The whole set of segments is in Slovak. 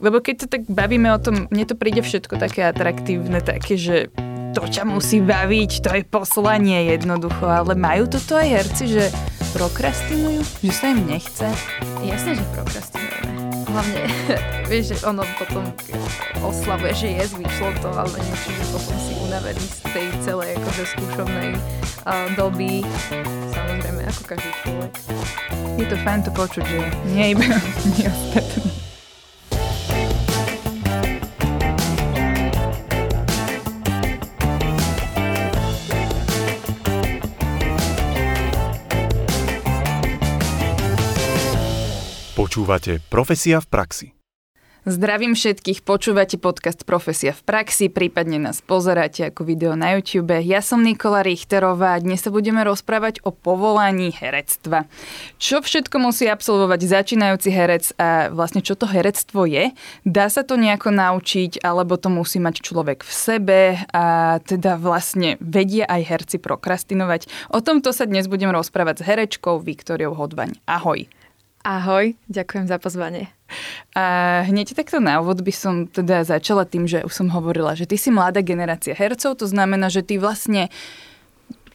lebo keď to tak bavíme o tom, mne to príde všetko také atraktívne, také, že to ťa musí baviť, to je poslanie jednoducho, ale majú toto aj herci, že prokrastinujú, že sa im nechce? Jasne, že prokrastinujeme. Hlavne, vieš, že ono potom oslavuje, že je vyšlo to, ale niečo, že potom si unavený z tej celej akože skúšovnej uh, doby. Samozrejme, ako každý človek. Je to fajn to počuť, že nie iba nie ostatní. Počúvate Profesia v praxi. Zdravím všetkých, počúvate podcast Profesia v praxi, prípadne nás pozeráte ako video na YouTube. Ja som Nikola Richterová a dnes sa budeme rozprávať o povolaní herectva. Čo všetko musí absolvovať začínajúci herec a vlastne čo to herectvo je? Dá sa to nejako naučiť, alebo to musí mať človek v sebe a teda vlastne vedia aj herci prokrastinovať? O tomto sa dnes budem rozprávať s herečkou Viktoriou Hodvaň. Ahoj. Ahoj, ďakujem za pozvanie. A hneď takto na úvod by som teda začala tým, že už som hovorila, že ty si mladá generácia hercov, to znamená, že ty vlastne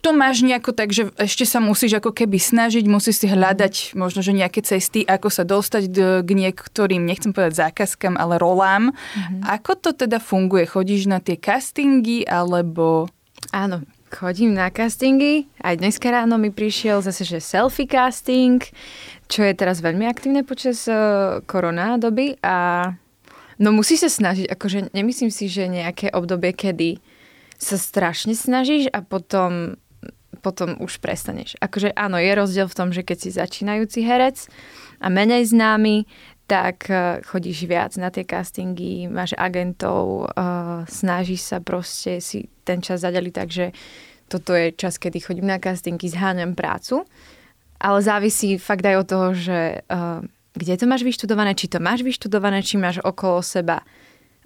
to máš nejako tak, že ešte sa musíš ako keby snažiť, musíš si hľadať možno, že nejaké cesty, ako sa dostať k niektorým, nechcem povedať zákazkám, ale rolám. Mm-hmm. Ako to teda funguje? Chodíš na tie castingy, alebo... Áno, chodím na castingy. Aj dneska ráno mi prišiel zase, že selfie casting čo je teraz veľmi aktívne počas uh, korona doby a no musí sa snažiť, akože nemyslím si, že nejaké obdobie, kedy sa strašne snažíš a potom, potom už prestaneš. Akože áno, je rozdiel v tom, že keď si začínajúci herec a menej známy, tak uh, chodíš viac na tie castingy, máš agentov, uh, snažíš sa proste si ten čas zadeliť tak, že toto je čas, kedy chodím na castingy, zháňam prácu ale závisí fakt aj od toho, že uh, kde to máš vyštudované, či to máš vyštudované, či máš okolo seba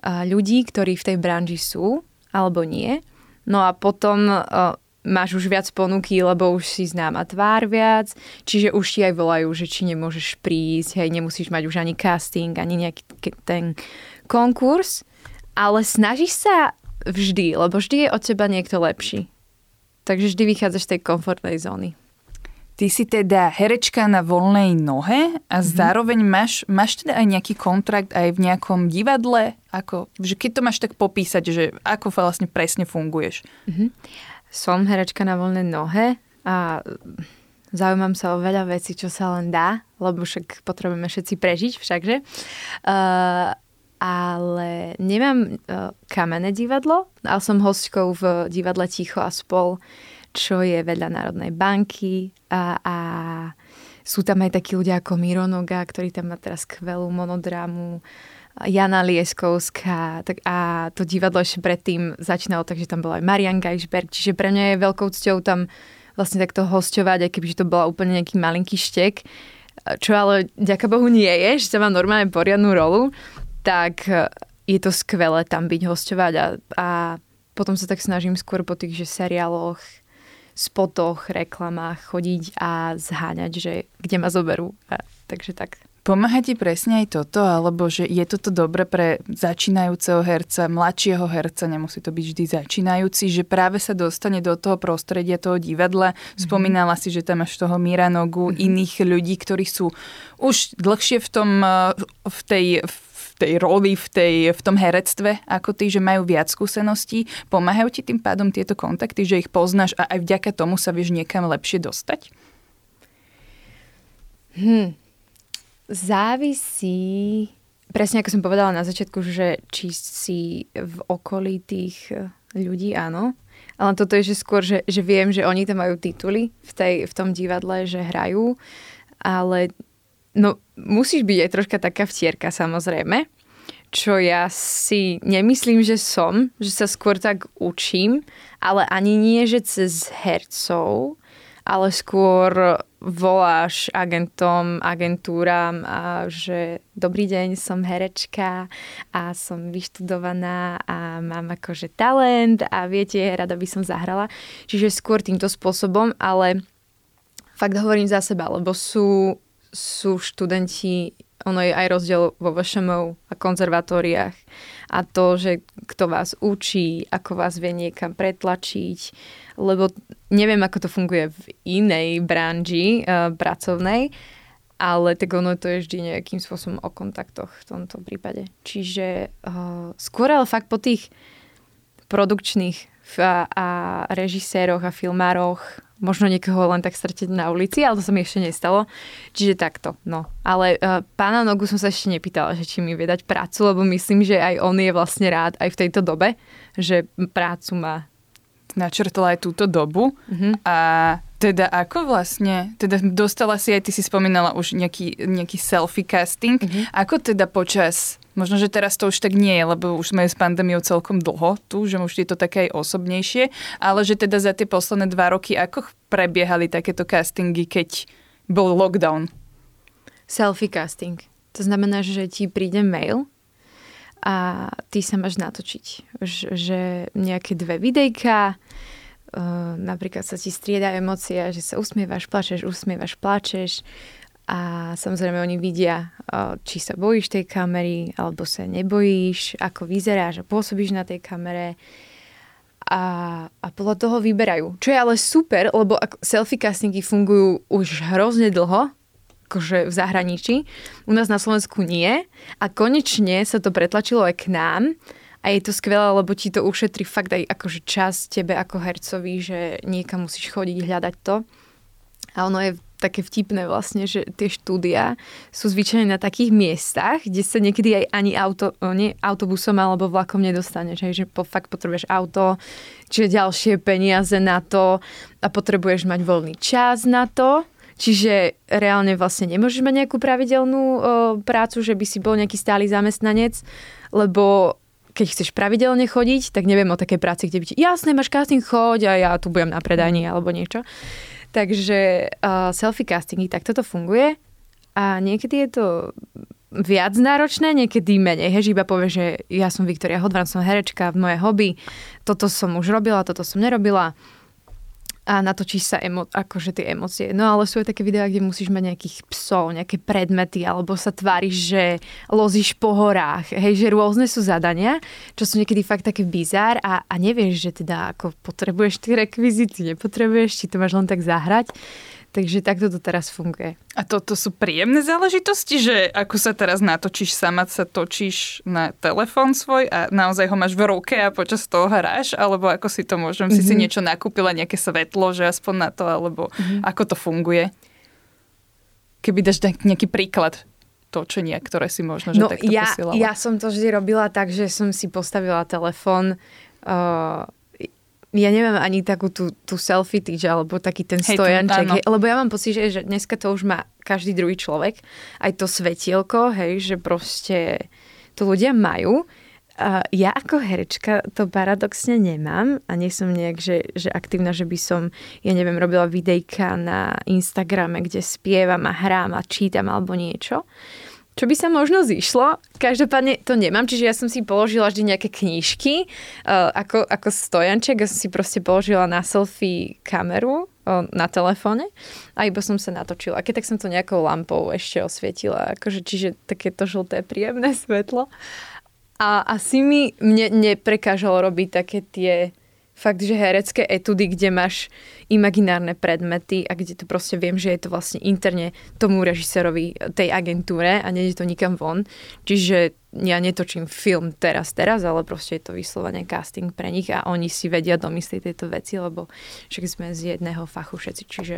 ľudí, ktorí v tej branži sú, alebo nie. No a potom máš už viac ponuky, lebo už si známa tvár viac, čiže už ti aj volajú, že či nemôžeš prísť, hej, nemusíš mať už ani casting, ani nejaký ten konkurs, ale snažíš sa vždy, lebo vždy je od teba niekto lepší. Takže vždy vychádzaš z tej komfortnej zóny. Ty si teda herečka na voľnej nohe a mm-hmm. zároveň máš, máš teda aj nejaký kontrakt aj v nejakom divadle? Ako, že keď to máš tak popísať, že ako vlastne presne funguješ? Mm-hmm. Som herečka na voľnej nohe a zaujímam sa o veľa vecí, čo sa len dá, lebo však potrebujeme všetci prežiť všakže. Uh, ale nemám uh, kamenné divadlo, ale som hostkou v divadle Ticho a spol čo je vedľa Národnej banky a, a sú tam aj takí ľudia ako Miro Noga, ktorý tam má teraz skvelú monodrámu, Jana Lieskovská tak a to divadlo ešte predtým začínalo, takže tam bola aj Marian Geisberg, čiže pre mňa je veľkou cťou tam vlastne takto hosťovať, aj kebyže to bola úplne nejaký malinký štek, čo ale ďaká Bohu nie je, že sa mám normálne poriadnu rolu, tak je to skvelé tam byť hosťovať a, a potom sa tak snažím skôr po tých že seriáloch spotoch, reklamách chodiť a zháňať, že kde ma zoberú. A, takže tak. Pomáha ti presne aj toto, alebo že je toto dobre pre začínajúceho herca, mladšieho herca, nemusí to byť vždy začínajúci, že práve sa dostane do toho prostredia toho divadla. Mm-hmm. Spomínala si, že tam máš toho Miranogu, mm-hmm. iných ľudí, ktorí sú už dlhšie v tom, eh, v tej, v tej roli, v, tej, v tom herectve ako ty, že majú viac skúseností. Pomáhajú ti tým pádom tieto kontakty, že ich poznáš a aj vďaka tomu sa vieš niekam lepšie dostať? Hm. Závisí, presne ako som povedala na začiatku, že či si v okolí tých ľudí, áno. Ale toto je, že skôr, že, že viem, že oni tam majú tituly v, tej, v tom divadle, že hrajú, ale No, musíš byť aj troška taká vtierka samozrejme, čo ja si nemyslím, že som, že sa skôr tak učím, ale ani nie, že cez hercov, ale skôr voláš agentom, agentúram a že dobrý deň, som herečka a som vyštudovaná a mám akože talent a viete, rada by som zahrala. Čiže skôr týmto spôsobom, ale fakt hovorím za seba, lebo sú sú študenti ono je aj rozdiel vo VŠMU a konzervatóriách a to, že kto vás učí, ako vás vie niekam pretlačiť, lebo neviem, ako to funguje v inej branži uh, pracovnej, ale tak ono to je vždy nejakým spôsobom o kontaktoch v tomto prípade. Čiže uh, skôr ale fakt po tých produkčných a, a režiséroch a filmároch možno niekoho len tak stretiť na ulici, ale to sa mi ešte nestalo. Čiže takto, no. Ale uh, pána Nogu som sa ešte nepýtala, že či mi vie prácu, lebo myslím, že aj on je vlastne rád aj v tejto dobe, že prácu má. Načrtla aj túto dobu mm-hmm. a teda ako vlastne, teda dostala si aj, ty si spomínala už nejaký, nejaký selfie casting, mm-hmm. ako teda počas Možno, že teraz to už tak nie je, lebo už sme s pandémiou celkom dlho tu, že už je to také aj osobnejšie, ale že teda za tie posledné dva roky, ako prebiehali takéto castingy, keď bol lockdown? Selfie casting. To znamená, že ti príde mail a ty sa máš natočiť. Že nejaké dve videjka, Uh, napríklad sa ti strieda emócia, že sa usmievaš, plačeš, usmievaš, plačeš a samozrejme oni vidia, či sa bojíš tej kamery, alebo sa nebojíš, ako vyzeráš a pôsobíš na tej kamere a, a podľa toho vyberajú. Čo je ale super, lebo selfie castingy fungujú už hrozne dlho, akože v zahraničí. U nás na Slovensku nie. A konečne sa to pretlačilo aj k nám. A je to skvelé, lebo ti to ušetrí fakt aj akože čas tebe ako hercovi, že niekam musíš chodiť hľadať to. A ono je také vtipné vlastne, že tie štúdia sú zvyčajne na takých miestach, kde sa niekedy aj ani auto, nie, autobusom alebo vlakom nedostaneš. Hej, že po, fakt potrebuješ auto, čiže ďalšie peniaze na to a potrebuješ mať voľný čas na to. Čiže reálne vlastne nemôžeš mať nejakú pravidelnú o, prácu, že by si bol nejaký stály zamestnanec, lebo keď chceš pravidelne chodiť, tak neviem o takej práci, kde by ti, jasné, máš casting, choď a ja tu budem na predajni alebo niečo. Takže uh, selfie castingy, tak toto funguje a niekedy je to viac náročné, niekedy menej. Hež iba povie, že ja som Viktoria Hodvan, som herečka, moje hobby, toto som už robila, toto som nerobila a natočíš sa emo- akože tie emócie. No ale sú aj také videá, kde musíš mať nejakých psov, nejaké predmety, alebo sa tváriš, že lozíš po horách. Hej, že rôzne sú zadania, čo sú niekedy fakt také bizár a, a nevieš, že teda ako potrebuješ tie rekvizity, nepotrebuješ, či to máš len tak zahrať. Takže takto to teraz funguje. A toto sú príjemné záležitosti, že ako sa teraz natočíš sama, sa točíš na telefón svoj a naozaj ho máš v ruke a počas toho hráš, alebo ako si to môžem, mm-hmm. si si mhm. niečo nakúpila, nejaké svetlo, že aspoň na to, alebo mm-hmm. ako to funguje? Keby dáš nejaký príklad točenia, ktoré si možno, že no, takto ja, posielala. ja som to vždy robila tak, že som si postavila telefón uh, ja neviem ani takú tú, tú selfie tyč, alebo taký ten hej, stojanček, hej, lebo ja mám pocit, že, že dneska to už má každý druhý človek, aj to svetielko, hej, že proste to ľudia majú. A ja ako herečka to paradoxne nemám a nie som nejak, že, že aktívna, že by som, ja neviem, robila videjka na Instagrame, kde spievam a hrám a čítam alebo niečo čo by sa možno zišlo. Každopádne to nemám, čiže ja som si položila vždy nejaké knižky uh, ako, ako stojanček. Ja som si proste položila na selfie kameru uh, na telefóne a iba som sa natočila. A keď tak som to nejakou lampou ešte osvietila. Akože, čiže takéto žlté príjemné svetlo. A asi mi mne neprekážalo robiť také tie fakt, že herecké etudy, kde máš imaginárne predmety a kde to proste viem, že je to vlastne interne tomu režisérovi tej agentúre a nie je to nikam von. Čiže ja netočím film teraz, teraz, ale proste je to vyslovene casting pre nich a oni si vedia domyslieť tieto veci, lebo však sme z jedného fachu všetci, čiže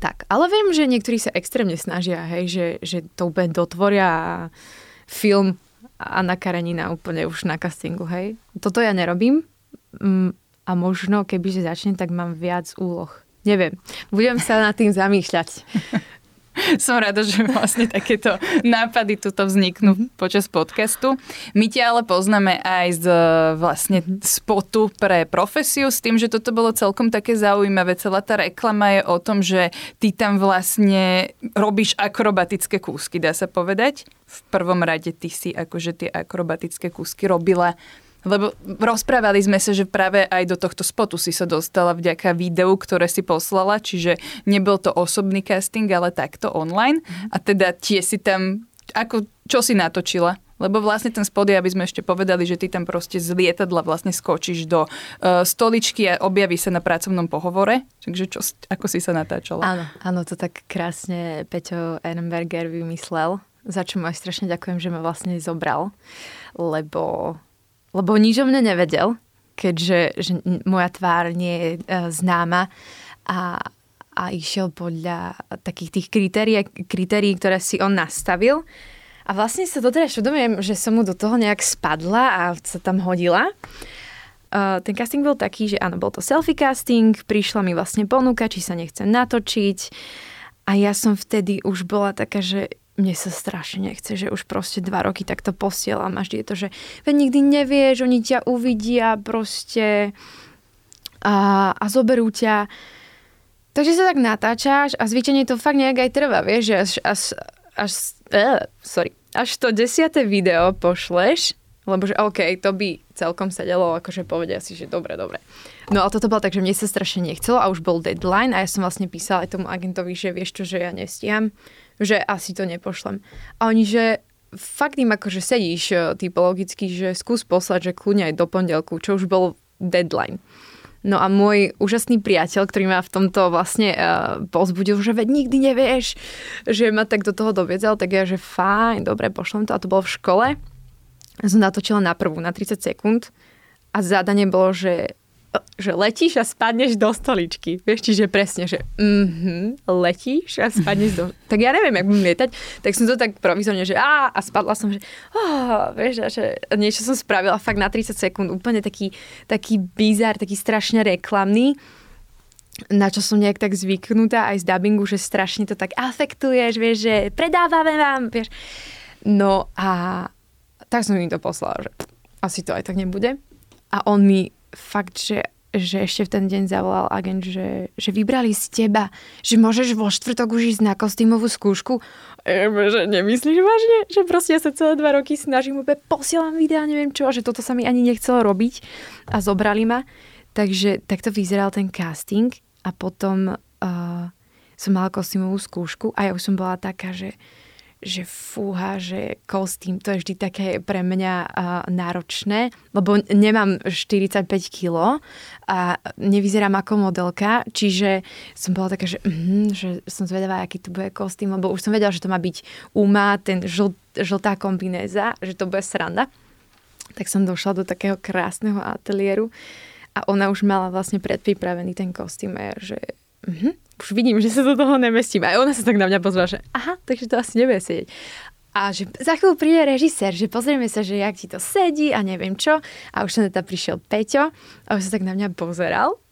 tak. Ale viem, že niektorí sa extrémne snažia, hej, že, že to úplne dotvoria film a na Karenina úplne už na castingu, hej. Toto ja nerobím, a možno, kebyže začnem, tak mám viac úloh. Neviem. Budem sa nad tým zamýšľať. Som rada, že vlastne takéto nápady tuto vzniknú mm-hmm. počas podcastu. My ťa ale poznáme aj z vlastne spotu pre profesiu s tým, že toto bolo celkom také zaujímavé. Celá tá reklama je o tom, že ty tam vlastne robíš akrobatické kúsky, dá sa povedať. V prvom rade ty si akože tie akrobatické kúsky robila lebo rozprávali sme sa, že práve aj do tohto spotu si sa dostala vďaka videu, ktoré si poslala, čiže nebol to osobný casting, ale takto online. A teda tie si tam ako, čo si natočila? Lebo vlastne ten spod aby sme ešte povedali, že ty tam proste z lietadla vlastne skočíš do uh, stoličky a objaví sa na pracovnom pohovore. Takže čo, ako si sa natáčala? Áno, áno, to tak krásne Peťo Ehrenberger vymyslel, za čo mu aj strašne ďakujem, že ma vlastne zobral, lebo, lebo nič o mne nevedel, keďže že moja tvár nie je uh, známa a, a išiel podľa takých tých kritérií, kritérií, ktoré si on nastavil a vlastne sa doteraz uvedomujem, že som mu do toho nejak spadla a sa tam hodila. Uh, ten casting bol taký, že áno, bol to selfie casting, prišla mi vlastne ponuka, či sa nechcem natočiť a ja som vtedy už bola taká, že mne sa strašne nechce, že už proste dva roky takto posielam a vždy je to, že veď nikdy nevieš, oni ťa uvidia proste a, a zoberú ťa. Takže sa tak natáčaš a zvyčajne to fakt nejak aj trvá, vieš, že až, až, až uh, sorry, až to desiate video pošleš, lebo že OK, to by celkom sedelo, akože povedia si, že dobre, dobre. No ale toto bolo tak, že mne sa strašne nechcelo a už bol deadline a ja som vlastne písala aj tomu agentovi, že vieš čo, že ja nestíham, že asi to nepošlem. A oni, že fakt im akože sedíš eh, typologicky, že skús poslať, že kľudne aj do pondelku, čo už bol deadline. No a môj úžasný priateľ, ktorý ma v tomto vlastne uh, pozbudil, že veď nikdy nevieš, že ma tak do toho doviedzal, tak ja, že fajn, dobre, pošlem to. A to bolo v škole. Som natočila na prvú, na 30 sekúnd. A zadanie bolo, že že letíš a spadneš do stoličky. Vieš, čiže presne, že mm-hmm, letíš a spadneš do... Tak ja neviem, jak budem lietať, tak som to tak provizorne, že á, a spadla som, že oh, vieš, že niečo som spravila fakt na 30 sekúnd, úplne taký, taký bizar, taký strašne reklamný na čo som nejak tak zvyknutá aj z dubbingu, že strašne to tak afektuješ, vieš, že predávame vám, vieš. No a tak som im to poslala, že asi to aj tak nebude. A on mi fakt, že že ešte v ten deň zavolal agent, že, že vybrali si teba, že môžeš vo štvrtok už ísť na kostýmovú skúšku. E, že nemyslíš vážne? Že proste ja sa celé dva roky snažím, úplne posielam videa, neviem čo, že toto sa mi ani nechcelo robiť a zobrali ma. Takže takto vyzeral ten casting a potom uh, som mala kostýmovú skúšku a ja už som bola taká, že že fúha, že kostým, to je vždy také pre mňa uh, náročné, lebo nemám 45 kg a nevyzerám ako modelka, čiže som bola taká, že, mm, že som zvedavá, aký to bude kostým, lebo už som vedela, že to má byť umá, ten žl, žltá kombinéza, že to bude sranda. Tak som došla do takého krásneho ateliéru a ona už mala vlastne predpripravený ten kostým že uh-huh, už vidím, že sa do toho nemestím. A ona sa tak na mňa pozvala, že aha, takže to asi nebude sedieť. A že za chvíľu príde režisér, že pozrieme sa, že jak ti to sedí a neviem čo. A už sa teda prišiel Peťo a už sa tak na mňa pozeral.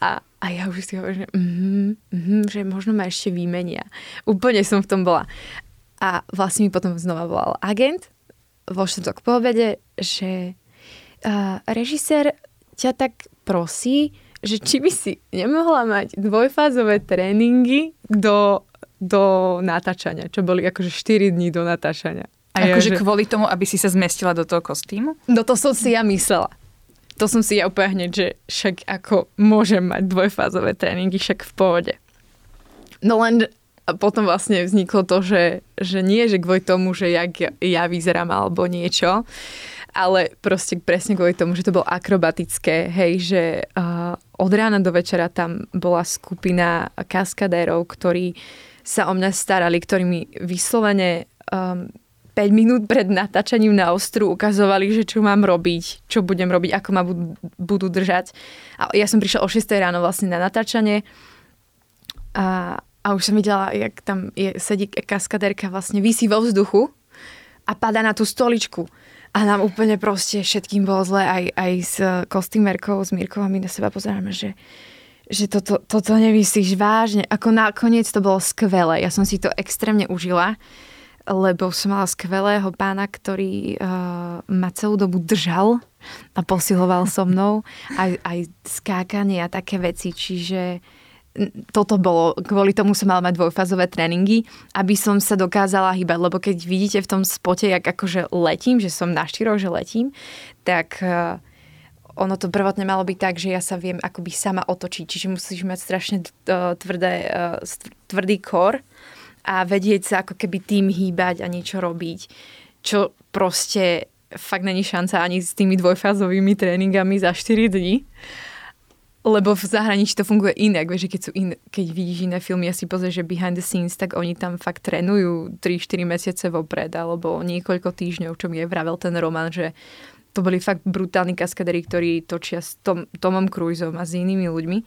A, a ja už si hovorím, že, mm, mm, že možno ma ešte výmenia. Úplne som v tom bola. A vlastne mi potom znova volal agent vo štvrtok po obede, že uh, režisér ťa tak prosí, že či by si nemohla mať dvojfázové tréningy do, do natáčania, čo boli akože 4 dní do natáčania. A akože ja, že... kvôli tomu, aby si sa zmestila do toho kostýmu? No to som si ja myslela. To som si ja úplne hneď, že však ako môžem mať dvojfázové tréningy, však v pohode. No len potom vlastne vzniklo to, že, že nie, že kvôli tomu, že jak ja, ja vyzerám alebo niečo, ale proste presne kvôli tomu, že to bolo akrobatické, hej, že uh, od rána do večera tam bola skupina kaskadérov, ktorí sa o mňa starali, ktorí mi vyslovene um, 5 minút pred natáčaním na ostru ukazovali, že čo mám robiť, čo budem robiť, ako ma budú, budú držať. A ja som prišla o 6 ráno vlastne na natáčanie a, a už som videla, jak tam je, sedí kaskadérka vlastne vysí vo vzduchu a pada na tú stoličku. A nám úplne proste všetkým bolo zle, aj, aj s kostýmerkou, s Mirkou a my na seba pozeráme, že, že toto, toto nemyslíš vážne. Ako nakoniec to bolo skvelé. Ja som si to extrémne užila, lebo som mala skvelého pána, ktorý uh, ma celú dobu držal a posiloval so mnou aj, aj skákanie a také veci, čiže toto bolo, kvôli tomu som mala mať dvojfázové tréningy, aby som sa dokázala hýbať, lebo keď vidíte v tom spote, jak akože letím, že som na štyroch, že letím, tak uh, ono to prvotne malo byť tak, že ja sa viem akoby sama otočiť, čiže musíš mať strašne uh, tvrdé, uh, tvrdý kor a vedieť sa ako keby tým hýbať a niečo robiť, čo proste fakt není šanca ani s tými dvojfázovými tréningami za 4 dní. Lebo v zahraničí to funguje inak, vieš, keď, sú in, keď vidíš iné filmy a si pozrieš, že behind the scenes, tak oni tam fakt trénujú 3-4 mesiace vopred, alebo niekoľko týždňov, čo mi je vravel ten román, že to boli fakt brutálni kaskadery, ktorí točia s Tom, Tomom Cruiseom a s inými ľuďmi.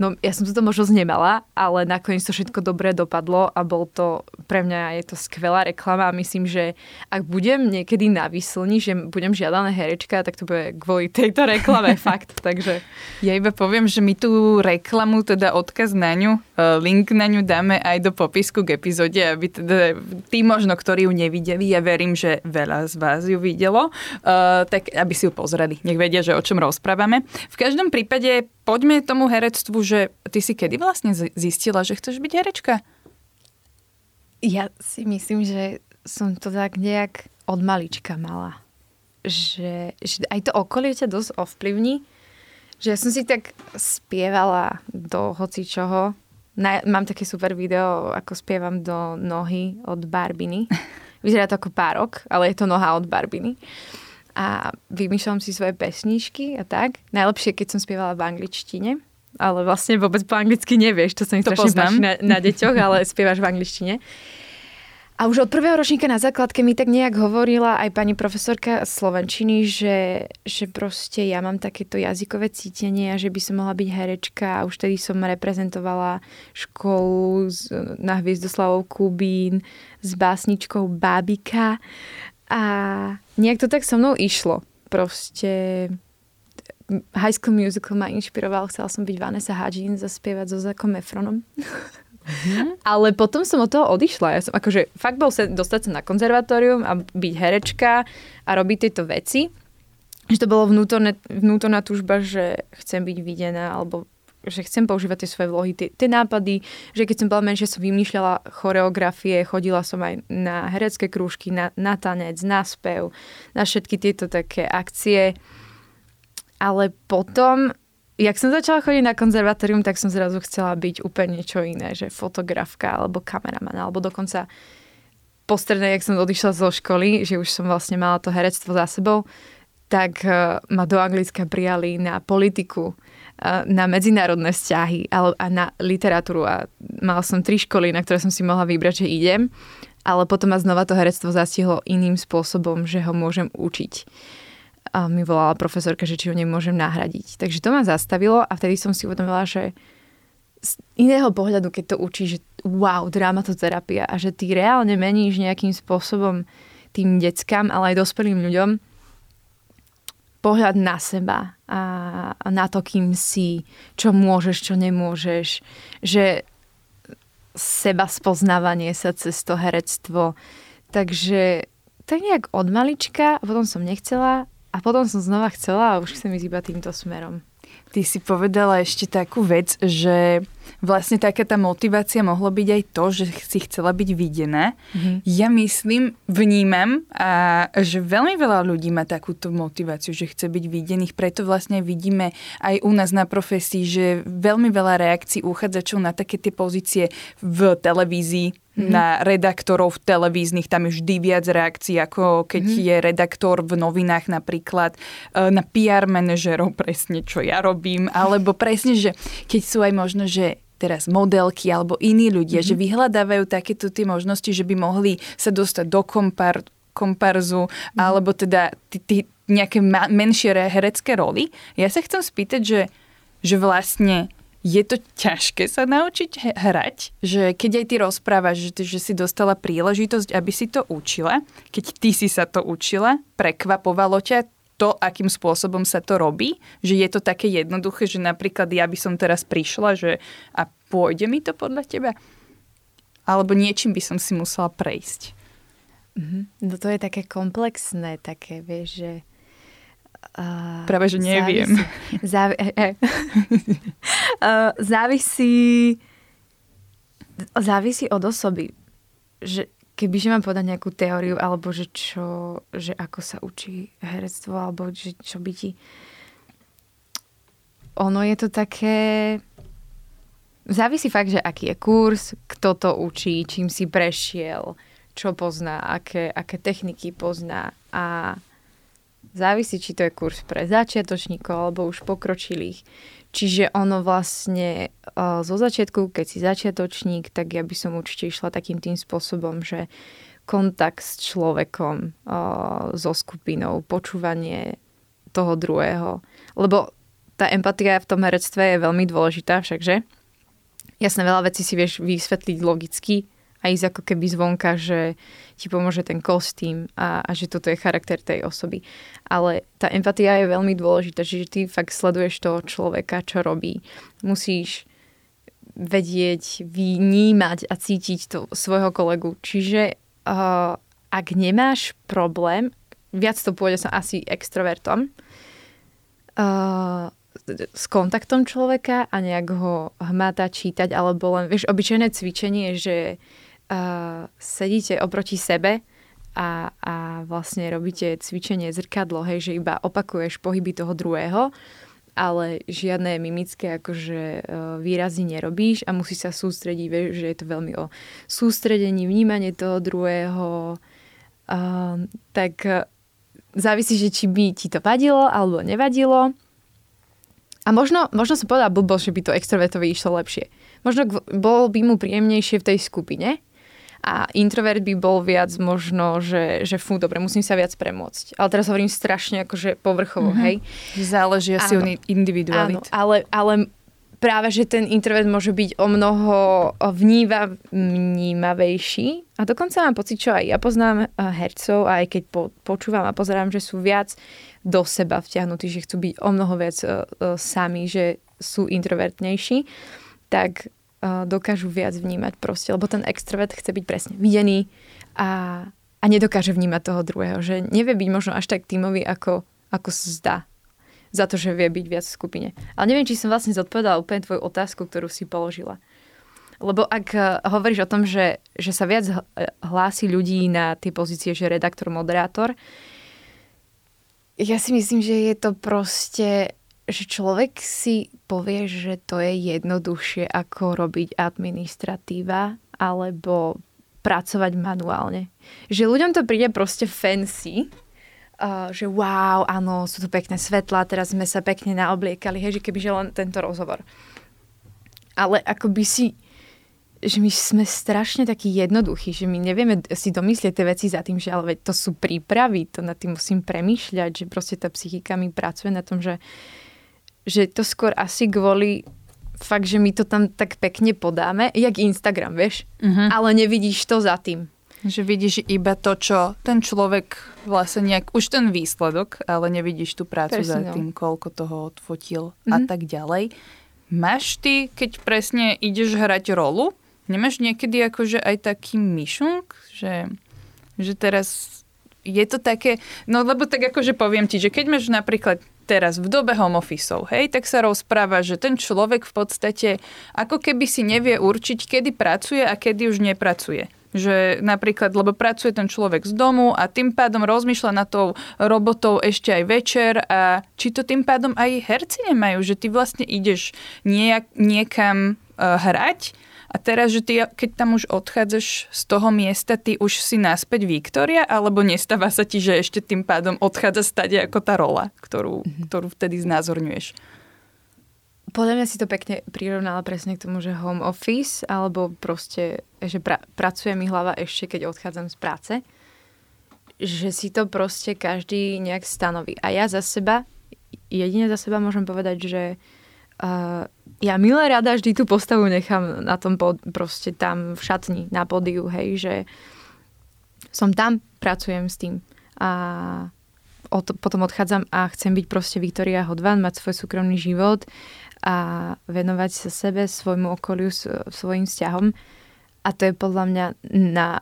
No ja som to možnosť nemala, ale nakoniec to všetko dobre dopadlo a bol to, pre mňa je to skvelá reklama a myslím, že ak budem niekedy na vyslni, že budem žiadaná herečka, tak to bude kvôli tejto reklame fakt, takže... Ja iba poviem, že my tú reklamu, teda odkaz na ňu, e, link na ňu dáme aj do popisku k epizóde, aby teda tí možno, ktorí ju nevideli, ja verím, že veľa z vás ju videlo, uh, tak aby si ju pozreli, nech vedia, že o čom rozprávame. V každom prípade poďme tomu herectvu, že ty si kedy vlastne zistila, že chceš byť herečka? Ja si myslím, že som to tak nejak od malička mala. Že, že aj to okolie ťa dosť ovplyvní. Že ja som si tak spievala do hoci čoho. Na, mám také super video, ako spievam do nohy od Barbiny. Vyzerá to ako párok, ale je to noha od Barbiny a vymýšľam si svoje pesničky a tak. Najlepšie, keď som spievala v angličtine, ale vlastne vôbec po anglicky nevieš, to sa mi to strašne páči na, na deťoch, ale spievaš v angličtine. A už od prvého ročníka na základke mi tak nejak hovorila aj pani profesorka Slovenčiny, že, že proste ja mám takéto jazykové cítenie a že by som mohla byť herečka a už tedy som reprezentovala školu na Hviezdoslavou Kubín s básničkou Bábika a nejak to tak so mnou išlo. Proste High School Musical ma inšpiroval, chcela som byť Vanessa Hudgens zaspievať so Zakom Efronom. Mm-hmm. Ale potom som od toho odišla. Ja som akože fakt bol sa dostať sa na konzervatórium a byť herečka a robiť tieto veci. Že to bolo vnútorné, vnútorná túžba, že chcem byť videná alebo že chcem používať tie svoje vlohy, tie, tie nápady, že keď som bola menšia, som vymýšľala choreografie, chodila som aj na herecké krúžky, na, na tanec, na spev, na všetky tieto také akcie. Ale potom, jak som začala chodiť na konzervatórium, tak som zrazu chcela byť úplne niečo iné, že fotografka alebo kameraman, alebo dokonca postredne, jak som odišla zo školy, že už som vlastne mala to herectvo za sebou, tak uh, ma do Anglicka prijali na politiku na medzinárodné vzťahy a na literatúru a mala som tri školy, na ktoré som si mohla vybrať, že idem, ale potom ma znova to herectvo zastihlo iným spôsobom, že ho môžem učiť. A mi volala profesorka, že či ho nemôžem nahradiť. Takže to ma zastavilo a vtedy som si uvedomila, že z iného pohľadu, keď to učíš, že wow, dramatoterapia a že ty reálne meníš nejakým spôsobom tým deckám, ale aj dospelým ľuďom pohľad na seba a, na to, kým si, čo môžeš, čo nemôžeš, že seba spoznávanie sa cez to herectvo. Takže tak nejak od malička, potom som nechcela a potom som znova chcela a už chcem ísť iba týmto smerom. Ty si povedala ešte takú vec, že vlastne taká tá motivácia mohla byť aj to, že si chcela byť videná. Mm-hmm. Ja myslím, vnímam, a že veľmi veľa ľudí má takúto motiváciu, že chce byť videných, preto vlastne vidíme aj u nás na profesii, že veľmi veľa reakcií uchádzačov na také tie pozície v televízii, mm-hmm. na redaktorov televíznych, tam je vždy viac reakcií, ako keď mm-hmm. je redaktor v novinách napríklad, e, na PR manažerov presne, čo ja robím, alebo presne, že keď sú aj možno, že teraz modelky alebo iní ľudia, mm-hmm. že vyhľadávajú takéto tie možnosti, že by mohli sa dostať do kompar, komparzu, mm-hmm. alebo teda tí, tí nejaké ma- menšie herecké roly. Ja sa chcem spýtať, že, že vlastne je to ťažké sa naučiť hrať, že keď aj ty rozprávaš, že, že si dostala príležitosť, aby si to učila, keď ty si sa to učila, prekvapovalo ťa to, akým spôsobom sa to robí, že je to také jednoduché, že napríklad ja by som teraz prišla, že a pôjde mi to podľa teba? Alebo niečím by som si musela prejsť. Mm-hmm. No to je také komplexné, také, vieš, že Uh, Práve, že neviem. Závisí, závi, uh, závisí, závisí od osoby. Že kebyže mám povedať nejakú teóriu, alebo že čo, že ako sa učí herectvo, alebo že čo by ti... Ono je to také... závisí fakt, že aký je kurz, kto to učí, čím si prešiel, čo pozná, aké, aké techniky pozná a závisí, či to je kurz pre začiatočníkov alebo už pokročilých. Čiže ono vlastne uh, zo začiatku, keď si začiatočník, tak ja by som určite išla takým tým spôsobom, že kontakt s človekom, uh, so skupinou, počúvanie toho druhého. Lebo tá empatia v tom herectve je veľmi dôležitá všakže. Jasné, veľa vecí si vieš vysvetliť logicky a ísť ako keby zvonka, že ti pomôže ten kostým a, a že toto je charakter tej osoby. Ale tá empatia je veľmi dôležitá, čiže ty fakt sleduješ toho človeka, čo robí. Musíš vedieť, vnímať a cítiť to svojho kolegu. Čiže uh, ak nemáš problém, viac to pôjde som asi extrovertom, uh, s kontaktom človeka a nejak ho hmata čítať, alebo len, vieš, obyčajné cvičenie, že sedíte oproti sebe a, a vlastne robíte cvičenie zrkadlo, hej, že iba opakuješ pohyby toho druhého, ale žiadne mimické akože uh, výrazy nerobíš a musí sa sústrediť, vieš, že je to veľmi o sústredení, vnímanie toho druhého, uh, tak uh, závisí, že či by ti to vadilo alebo nevadilo a možno, možno som povedala blbo, že by to extrovertovi išlo lepšie. Možno bol by mu príjemnejšie v tej skupine a introvert by bol viac možno, že, že fú, dobre, musím sa viac premôcť. Ale teraz hovorím strašne akože povrchovo, mm-hmm. hej. Záleží asi od individualit. Áno, ale, ale práve, že ten introvert môže byť o mnoho vníva, vnímavejší a dokonca mám pocit, čo aj ja poznám eh, hercov aj keď po, počúvam a pozerám, že sú viac do seba vťahnutí, že chcú byť o mnoho viac uh, uh, sami, že sú introvertnejší, tak dokážu viac vnímať proste, lebo ten extrovert chce byť presne videný a, a nedokáže vnímať toho druhého, že nevie byť možno až tak tímový, ako, ako sa zdá za to, že vie byť viac v skupine. Ale neviem, či som vlastne zodpovedala úplne tvoju otázku, ktorú si položila. Lebo ak eh, hovoríš o tom, že, že sa viac hlási ľudí na tie pozície, že redaktor, moderátor, ja si myslím, že je to proste, že človek si povie, že to je jednoduchšie ako robiť administratíva alebo pracovať manuálne. Že ľuďom to príde proste fancy, uh, že wow, áno, sú tu pekné svetlá, teraz sme sa pekne naobliekali, hej, že kebyže len tento rozhovor. Ale ako by si, že my sme strašne takí jednoduchí, že my nevieme si domyslieť tie veci za tým, že ale veď to sú prípravy, to nad tým musím premýšľať, že proste tá psychika mi pracuje na tom, že, že to skôr asi kvôli fakt, že my to tam tak pekne podáme, jak Instagram, vieš, uh-huh. ale nevidíš to za tým. Že vidíš iba to, čo ten človek vlastne nejak, už ten výsledok, ale nevidíš tú prácu presne, za no. tým, koľko toho odfotil mm-hmm. a mhm. tak ďalej. Máš ty, keď presne ideš hrať rolu, nemáš niekedy akože aj taký myšunk, že, že teraz je to také, no lebo tak akože poviem ti, že keď máš napríklad teraz v dobe home office, hej, tak sa rozpráva, že ten človek v podstate ako keby si nevie určiť, kedy pracuje a kedy už nepracuje. Že napríklad, lebo pracuje ten človek z domu a tým pádom rozmýšľa na tou robotou ešte aj večer a či to tým pádom aj herci nemajú, že ty vlastne ideš nejak, niekam uh, hrať a teraz, že ty, keď tam už odchádzaš z toho miesta, ty už si naspäť Viktoria, alebo nestáva sa ti, že ešte tým pádom odchádza stade ako tá rola, ktorú, mm-hmm. ktorú vtedy znázorňuješ? Podľa mňa si to pekne prirovnala presne k tomu, že home office, alebo proste, že pra, pracuje mi hlava ešte, keď odchádzam z práce. Že si to proste každý nejak stanoví. A ja za seba, jedine za seba môžem povedať, že uh, ja milé rada vždy tú postavu nechám na tom pod, proste tam v šatni, na podiu, hej, že som tam, pracujem s tým. A od, potom odchádzam a chcem byť proste Viktoria Hodvan, mať svoj súkromný život a venovať sa sebe, svojmu okoliu, svojim vzťahom. A to je podľa mňa na,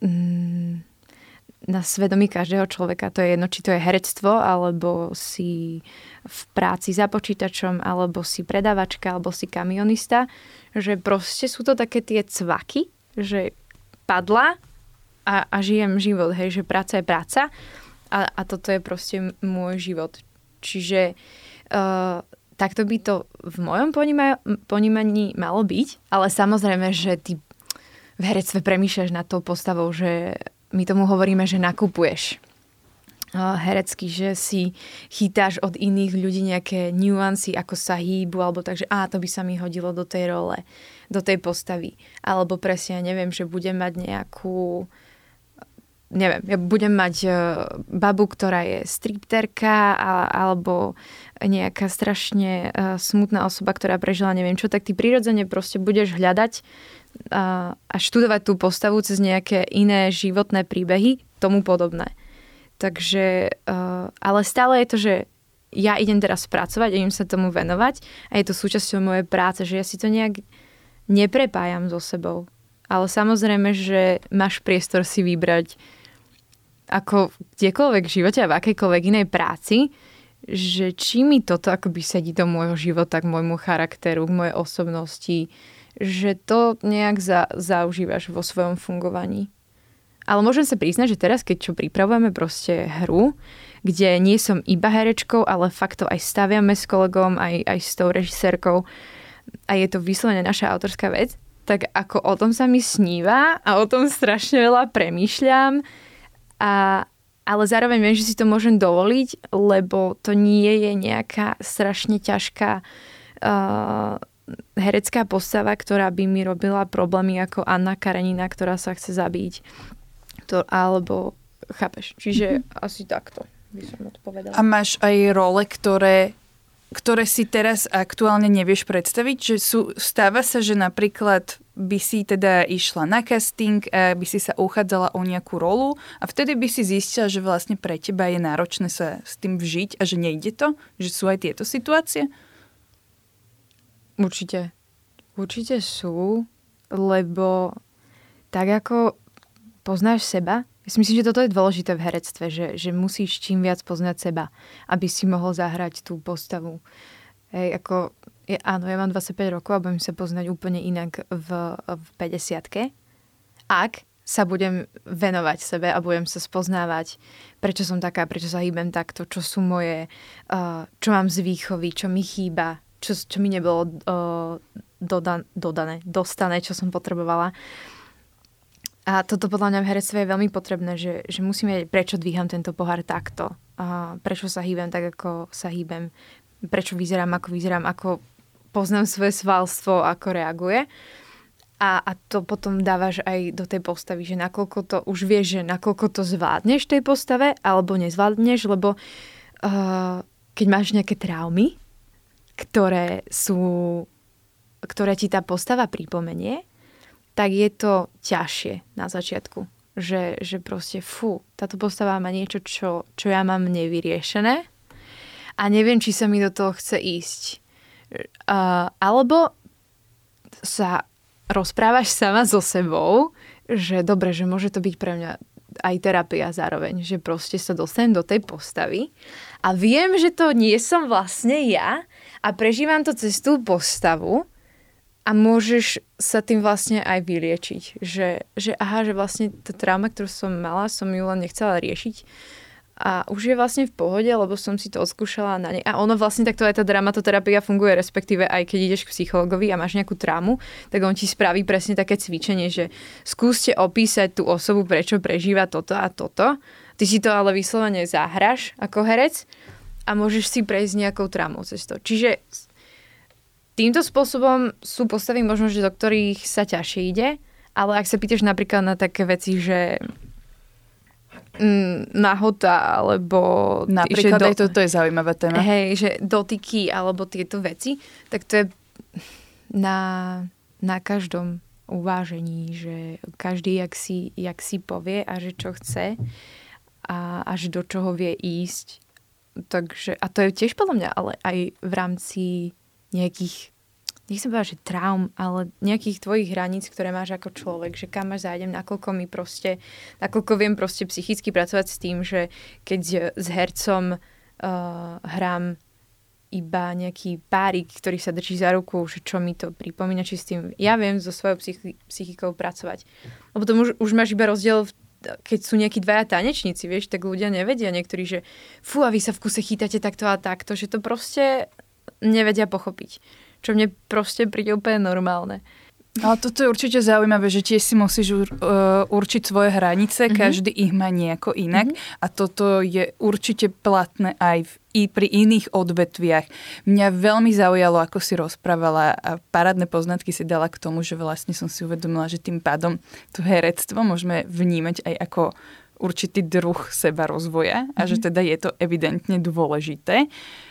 mm, na svedomí každého človeka. To je jedno, či to je herectvo, alebo si v práci za počítačom, alebo si predavačka, alebo si kamionista. Že proste sú to také tie cvaky, že padla a, a žijem život, hej, že práca je práca a, a toto je proste môj život. Čiže uh, takto by to v mojom poníma- ponímaní malo byť, ale samozrejme, že ty v herectve premýšľaš nad tou postavou, že my tomu hovoríme, že nakupuješ herecky, že si chytáš od iných ľudí nejaké nuancy, ako sa hýbu, alebo takže, a to by sa mi hodilo do tej role, do tej postavy. Alebo presne, ja neviem, že budem mať nejakú neviem, ja budem mať uh, babu, ktorá je stripterka alebo nejaká strašne uh, smutná osoba, ktorá prežila neviem čo, tak ty prirodzene proste budeš hľadať uh, a študovať tú postavu cez nejaké iné životné príbehy, tomu podobné. Takže, uh, ale stále je to, že ja idem teraz pracovať, idem sa tomu venovať a je to súčasťou mojej práce, že ja si to nejak neprepájam so sebou. Ale samozrejme, že máš priestor si vybrať ako kdekoľvek v živote a v akejkoľvek inej práci, že či mi toto akoby sedí do môjho života, k môjmu charakteru, k mojej osobnosti, že to nejak za, zaužívaš vo svojom fungovaní. Ale môžem sa priznať, že teraz, keď čo pripravujeme proste hru, kde nie som iba herečkou, ale fakt to aj staviame s kolegom, aj, aj s tou režisérkou a je to vyslovene naša autorská vec, tak ako o tom sa mi sníva a o tom strašne veľa premýšľam, a, ale zároveň viem, že si to môžem dovoliť, lebo to nie je nejaká strašne ťažká uh, herecká postava, ktorá by mi robila problémy ako Anna Karenina, ktorá sa chce zabiť to, alebo chápeš. Čiže mm-hmm. asi takto by som odpovedala. A máš aj role, ktoré, ktoré si teraz aktuálne nevieš predstaviť? Že sú, stáva sa, že napríklad by si teda išla na casting a by si sa uchádzala o nejakú rolu a vtedy by si zistila, že vlastne pre teba je náročné sa s tým vžiť a že nejde to? Že sú aj tieto situácie? Určite. Určite sú, lebo tak ako poznáš seba. Ja si myslím, že toto je dôležité v herectve, že, že musíš čím viac poznať seba, aby si mohol zahrať tú postavu. Hej, ako, je, áno, ja mám 25 rokov a budem sa poznať úplne inak v, v 50 Ak sa budem venovať sebe a budem sa spoznávať, prečo som taká, prečo sa hýbem takto, čo sú moje, uh, čo mám z výchovy, čo mi chýba, čo, čo mi nebolo uh, dodan, dodané, dostané, čo som potrebovala. A toto podľa mňa v herectve je veľmi potrebné, že, že vedieť, prečo dvíham tento pohár takto. A prečo sa hýbem tak, ako sa hýbem. Prečo vyzerám, ako vyzerám, ako poznám svoje svalstvo, ako reaguje. A, a to potom dávaš aj do tej postavy, že nakoľko to, už vieš, že nakoľko to zvládneš tej postave, alebo nezvládneš, lebo uh, keď máš nejaké traumy, ktoré sú, ktoré ti tá postava pripomenie, tak je to ťažšie na začiatku. Že, že proste, fú, táto postava má niečo, čo, čo ja mám nevyriešené a neviem, či sa mi do toho chce ísť. Uh, alebo sa rozprávaš sama so sebou, že dobre, že môže to byť pre mňa aj terapia zároveň, že proste sa dostanem do tej postavy a viem, že to nie som vlastne ja a prežívam to cez tú postavu a môžeš sa tým vlastne aj vyliečiť. Že, že aha, že vlastne tá trauma, ktorú som mala, som ju len nechcela riešiť a už je vlastne v pohode, lebo som si to odskúšala na nej. A ono vlastne takto aj tá dramatoterapia funguje, respektíve aj keď ideš k psychologovi a máš nejakú trámu, tak on ti spraví presne také cvičenie, že skúste opísať tú osobu, prečo prežíva toto a toto. Ty si to ale vyslovene zahraš ako herec a môžeš si prejsť nejakou trámou cez to. Čiže týmto spôsobom sú postavy možno, že do ktorých sa ťažšie ide, ale ak sa pýtaš napríklad na také veci, že mm, nahota, alebo... Napríklad do, aj toto je zaujímavá téma. Hej, že dotyky, alebo tieto veci, tak to je na, na každom uvážení, že každý, jak si, jak si povie a že čo chce a až do čoho vie ísť. Takže, a to je tiež podľa mňa, ale aj v rámci nejakých, nechcem povedať, že traum, ale nejakých tvojich hraníc, ktoré máš ako človek, že kam až zájdem, nakoľko mi proste, nakoľko viem proste psychicky pracovať s tým, že keď s hercom uh, hrám iba nejaký párik, ktorý sa drží za ruku, že čo mi to pripomína, či s tým ja viem so svojou psychi- psychikou pracovať. Lebo to už, už máš iba rozdiel v keď sú nejakí dvaja tanečníci, vieš, tak ľudia nevedia niektorí, že fú, a vy sa v kuse chytáte takto a takto, že to proste nevedia pochopiť. Čo mne proste príde úplne normálne. Ale toto je určite zaujímavé, že tiež si musíš uh, určiť svoje hranice, mm-hmm. každý ich má nejako inak mm-hmm. a toto je určite platné aj v, i pri iných odvetviach. Mňa veľmi zaujalo, ako si rozprávala a parádne poznatky si dala k tomu, že vlastne som si uvedomila, že tým pádom to herectvo môžeme vnímať aj ako určitý druh seba rozvoja a mm-hmm. že teda je to evidentne dôležité. Uh,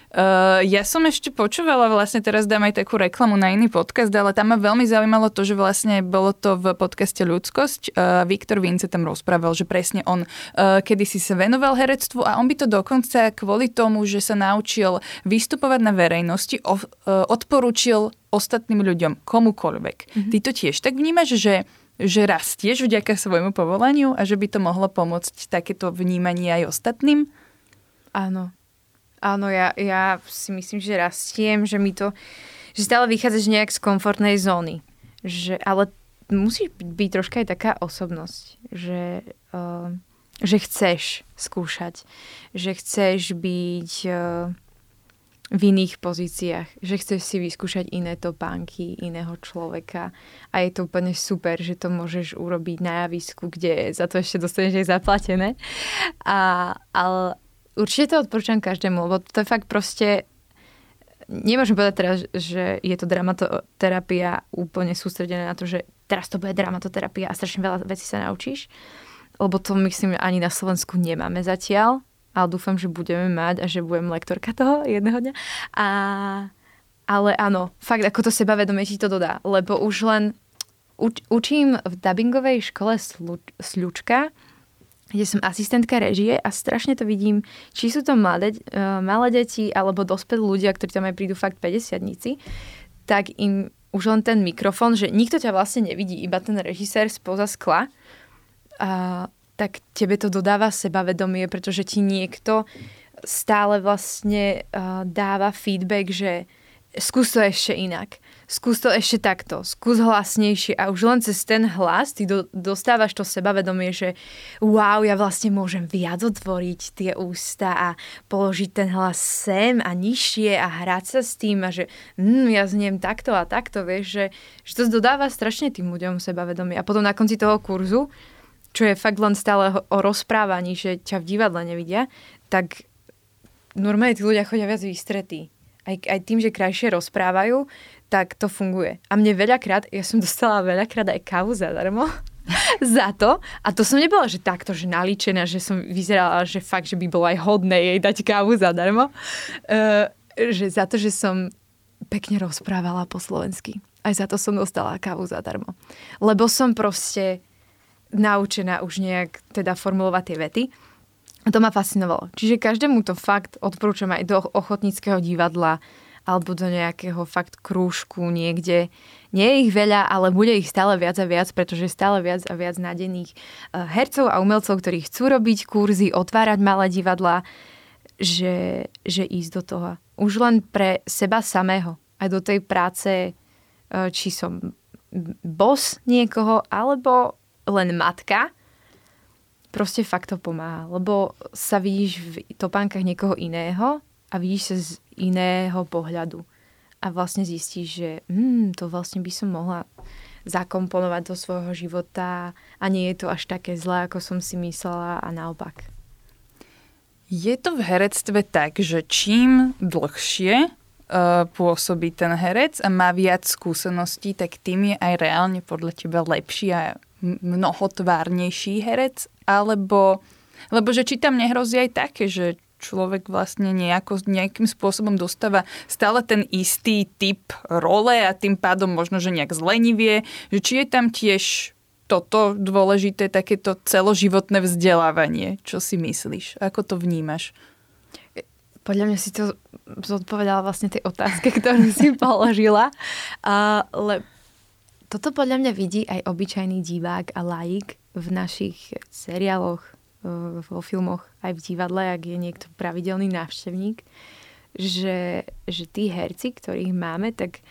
ja som ešte počúvala, vlastne teraz dám aj takú reklamu na iný podcast, ale tam ma veľmi zaujímalo to, že vlastne bolo to v podcaste Ľudskosť. Uh, Viktor Vince tam rozprával, že presne on uh, kedysi sa venoval herectvu a on by to dokonca kvôli tomu, že sa naučil vystupovať na verejnosti, uh, odporúčil ostatným ľuďom, komukoľvek. Mm-hmm. Ty to tiež tak vnímaš, že že rastieš vďaka svojmu povolaniu a že by to mohlo pomôcť takéto vnímanie aj ostatným? Áno, Áno, ja, ja si myslím, že rastiem, že mi to, že stále vychádzaš nejak z komfortnej zóny. Že, ale musí byť troška aj taká osobnosť, že, uh, že chceš skúšať, že chceš byť uh, v iných pozíciách, že chceš si vyskúšať iné topánky, iného človeka a je to úplne super, že to môžeš urobiť na javisku, kde za to ešte dostaneš aj zaplatené. A, ale, určite to odporúčam každému, lebo to je fakt proste nemôžem povedať teraz, že je to dramatoterapia úplne sústredená na to, že teraz to bude dramatoterapia a strašne veľa vecí sa naučíš, lebo to myslím ani na Slovensku nemáme zatiaľ, ale dúfam, že budeme mať a že budem lektorka toho jedného dňa. A, ale áno, fakt ako to sebavedomie ti to dodá, lebo už len uč, učím v dubbingovej škole Sľučka, kde som asistentka režie a strašne to vidím, či sú to mladé, uh, malé deti alebo dospelí ľudia, ktorí tam aj prídu fakt 50 tak im už len ten mikrofón, že nikto ťa vlastne nevidí, iba ten režisér spoza skla, uh, tak tebe to dodáva sebavedomie, pretože ti niekto stále vlastne uh, dáva feedback, že skús to ešte inak skús to ešte takto, skús hlasnejšie a už len cez ten hlas ty do, dostávaš to sebavedomie, že wow, ja vlastne môžem viac otvoriť tie ústa a položiť ten hlas sem a nižšie a hrať sa s tým a že mm, ja zniem takto a takto, vieš, že, že to dodáva strašne tým ľuďom sebavedomie. A potom na konci toho kurzu, čo je fakt len stále o rozprávaní, že ťa v divadle nevidia, tak normálne tí ľudia chodia viac vystretí. Aj, aj tým, že krajšie rozprávajú, tak to funguje. A mne veľakrát, ja som dostala veľakrát aj kávu zadarmo za to. A to som nebola, že takto, že nalíčená, že som vyzerala, že fakt, že by bolo aj hodné jej dať kávu zadarmo. Uh, že za to, že som pekne rozprávala po slovensky. Aj za to som dostala kávu zadarmo. Lebo som proste naučená už nejak teda formulovať tie vety. A to ma fascinovalo. Čiže každému to fakt odporúčam aj do ochotníckého divadla, alebo do nejakého fakt krúžku niekde. Nie je ich veľa, ale bude ich stále viac a viac, pretože stále viac a viac nadených eh, hercov a umelcov, ktorí chcú robiť kurzy, otvárať malé divadla, že, že ísť do toho. Už len pre seba samého. Aj do tej práce, eh, či som boss niekoho, alebo len matka, proste fakt to pomáha. Lebo sa vidíš v topánkach niekoho iného a vidíš sa z iného pohľadu. A vlastne zistíš, že hmm, to vlastne by som mohla zakomponovať do svojho života a nie je to až také zlé, ako som si myslela a naopak. Je to v herectve tak, že čím dlhšie uh, pôsobí ten herec a má viac skúseností, tak tým je aj reálne podľa teba lepší a mnohotvárnejší herec? Alebo, lebo že či tam nehrozí aj také, že človek vlastne nejako, nejakým spôsobom dostáva stále ten istý typ role a tým pádom možno, že nejak zlenivie, že či je tam tiež toto dôležité, takéto celoživotné vzdelávanie. Čo si myslíš? Ako to vnímaš? Podľa mňa si to zodpovedala vlastne tej otázke, ktorú si položila. Ale toto podľa mňa vidí aj obyčajný divák a laik v našich seriáloch, vo filmoch, aj v divadle, ak je niekto pravidelný návštevník, že, že tí herci, ktorých máme, tak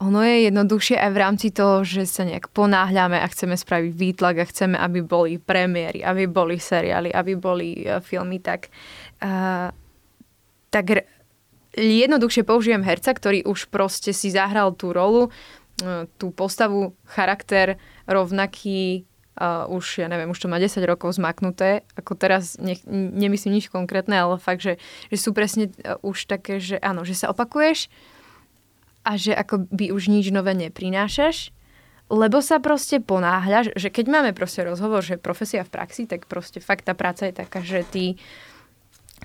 ono je jednoduchšie aj v rámci toho, že sa nejak ponáhľame a chceme spraviť výtlak a chceme, aby boli premiéry, aby boli seriály, aby boli uh, filmy, tak, uh, tak jednoduchšie použijem herca, ktorý už proste si zahral tú rolu, e, tú postavu, charakter rovnaký, uh, už, ja neviem, už to má 10 rokov zmaknuté, ako teraz nech, nemyslím nič konkrétne, ale fakt, že, že sú presne uh, už také, že áno, že sa opakuješ a že ako by už nič nové neprinášaš, lebo sa proste ponáhľaš, že keď máme proste rozhovor, že profesia v praxi, tak proste fakt tá práca je taká, že ty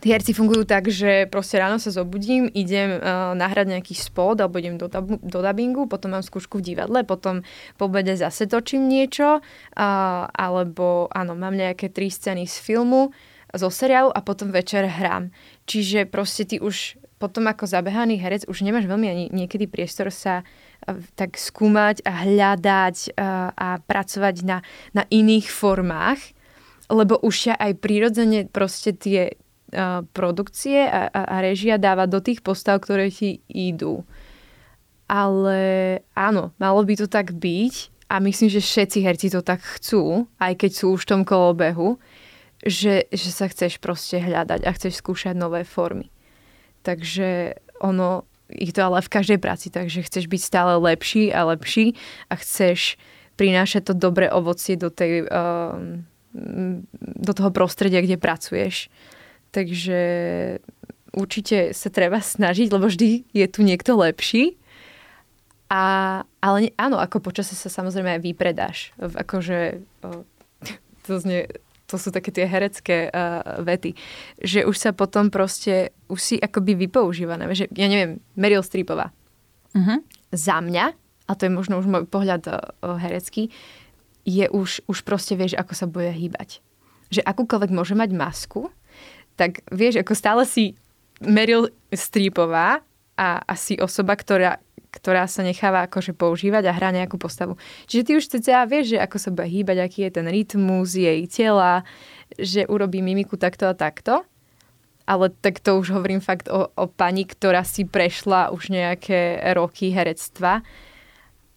Tí herci fungujú tak, že proste ráno sa zobudím, idem uh, nahrať nejaký spot alebo idem do, tab- do dubbingu, potom mám skúšku v divadle, potom po obede zase točím niečo, uh, alebo áno, mám nejaké tri scény z filmu, zo seriálu a potom večer hrám. Čiže proste ty už potom ako zabehaný herec už nemáš veľmi ani niekedy priestor sa uh, tak skúmať a hľadať a pracovať na, na iných formách, lebo už ťa aj prirodzene proste tie, produkcie a, a, režia dáva do tých postav, ktoré ti idú. Ale áno, malo by to tak byť a myslím, že všetci herci to tak chcú, aj keď sú už v tom kolobehu, že, že sa chceš proste hľadať a chceš skúšať nové formy. Takže ono, ich to ale v každej práci, takže chceš byť stále lepší a lepší a chceš prinášať to dobré ovocie do, tej, um, do toho prostredia, kde pracuješ. Takže určite sa treba snažiť, lebo vždy je tu niekto lepší. A, ale áno, ako počasie sa samozrejme aj vypredáš. Akože to, znie, to sú také tie herecké uh, vety. Že už sa potom proste, už si akoby vypoužívané. Že, ja neviem, Meryl Streepová. Uh-huh. Za mňa, a to je možno už môj pohľad uh, herecký, je už, už proste vieš, ako sa bude hýbať. Že akúkoľvek môže mať masku, tak vieš, ako stále si Meryl Streepová a asi osoba, ktorá, ktorá sa necháva akože používať a hrá nejakú postavu. Čiže ty už cca vieš, že ako sa bude hýbať, aký je ten rytmus jej tela, že urobí mimiku takto a takto. Ale tak to už hovorím fakt o, o pani, ktorá si prešla už nejaké roky herectva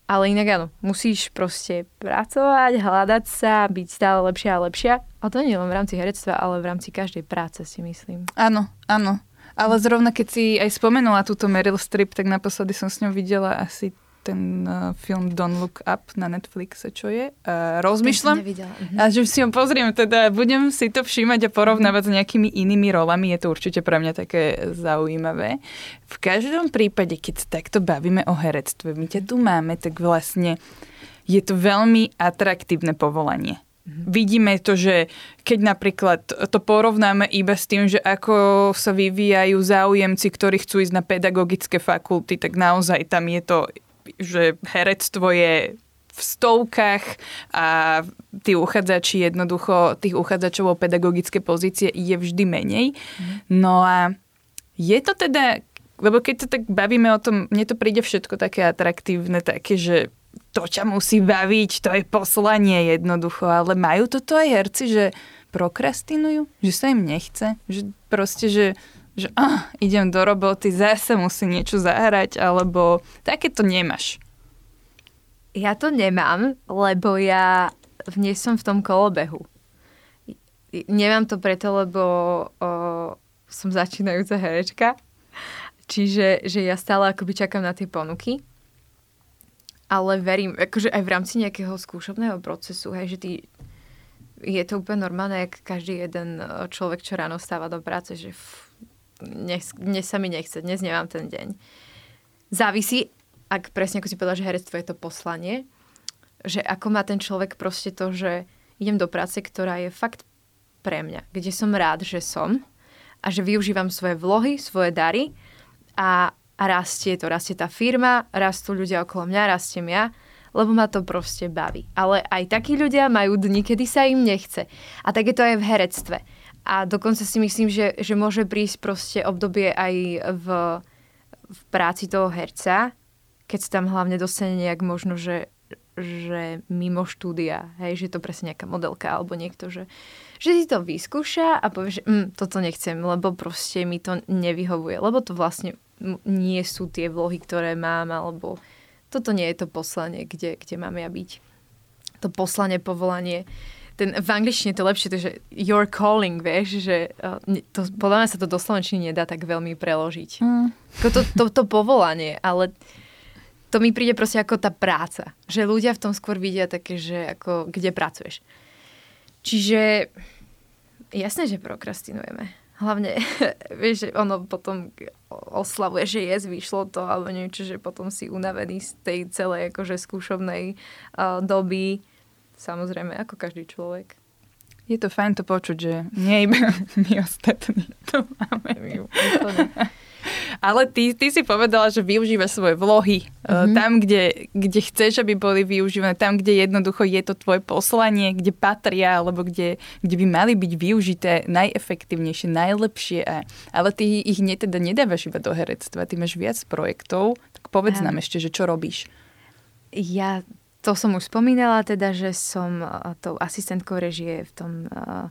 ale inak áno, musíš proste pracovať, hľadať sa, byť stále lepšia a lepšia. A to nie len v rámci herectva, ale v rámci každej práce si myslím. Áno, áno. Ale zrovna keď si aj spomenula túto Meryl Streep, tak naposledy som s ňou videla asi ten uh, film Don't Look Up na Netflixe, čo je. Uh, rozmýšľam. Mhm. A že si ho pozriem, teda budem si to všímať a porovnávať mm. s nejakými inými rolami. Je to určite pre mňa také zaujímavé. V každom prípade, keď takto bavíme o herectve, my ťa tu máme, tak vlastne je to veľmi atraktívne povolanie. Mm-hmm. Vidíme to, že keď napríklad to porovnáme iba s tým, že ako sa vyvíjajú záujemci, ktorí chcú ísť na pedagogické fakulty, tak naozaj tam je to že herectvo je v stovkách a tí uchádzači jednoducho, tých uchádzačov o pedagogické pozície je vždy menej. Mm. No a je to teda, lebo keď sa tak bavíme o tom, mne to príde všetko také atraktívne, také, že to ťa musí baviť, to je poslanie jednoducho, ale majú toto aj herci, že prokrastinujú, že sa im nechce, že proste, že že oh, idem do roboty, zase musím niečo zahrať, alebo takéto nemáš. Ja to nemám, lebo ja nie som v tom kolobehu. Nemám to preto, lebo o, som začínajúca herečka, čiže že ja stále akoby čakám na tie ponuky. Ale verím, akože aj v rámci nejakého skúšobného procesu, hej, že ty, je to úplne normálne, jak každý jeden človek, čo ráno stáva do práce, že dnes, dnes sa mi nechce, dnes nemám ten deň. Závisí, ak presne ako si povedala, že herectvo je to poslanie, že ako má ten človek proste to, že idem do práce, ktorá je fakt pre mňa, kde som rád, že som a že využívam svoje vlohy, svoje dary a, a rastie to, rastie tá firma, rastú ľudia okolo mňa, rastiem ja, lebo ma to proste baví. Ale aj takí ľudia majú dni, kedy sa im nechce. A tak je to aj v herectve a dokonca si myslím, že, že môže prísť proste obdobie aj v, v práci toho herca, keď sa tam hlavne dostane nejak možno, že, že mimo štúdia, hej, že to presne nejaká modelka alebo niekto, že, že si to vyskúša a povie, že mm, toto nechcem, lebo proste mi to nevyhovuje, lebo to vlastne nie sú tie vlohy, ktoré mám, alebo toto nie je to poslanie, kde, kde mám ja byť. To poslanie, povolanie ten, v angličtine je to lepšie, to, že your calling, vieš, že uh, to, podľa mňa sa to do slovenčiny nedá tak veľmi preložiť. Mm. To, to, to, povolanie, ale to mi príde proste ako tá práca. Že ľudia v tom skôr vidia také, že ako kde pracuješ. Čiže jasné, že prokrastinujeme. Hlavne, vieš, že ono potom oslavuje, že je, vyšlo to, alebo niečo, že potom si unavený z tej celej akože skúšovnej uh, doby Samozrejme, ako každý človek. Je to fajn to počuť, že nie iba my ostatní to máme. Ale ty, ty si povedala, že využívaš svoje vlohy mm-hmm. tam, kde, kde chceš, aby boli využívané, tam, kde jednoducho je to tvoje poslanie, kde patria, alebo kde, kde by mali byť využité najefektívnejšie, najlepšie. Ale ty ich ne, teda nedávaš iba do herectva, ty máš viac projektov, tak povedz ja. nám ešte, že čo robíš. Ja to som už spomínala, teda, že som uh, tou asistentkou režie v tom uh,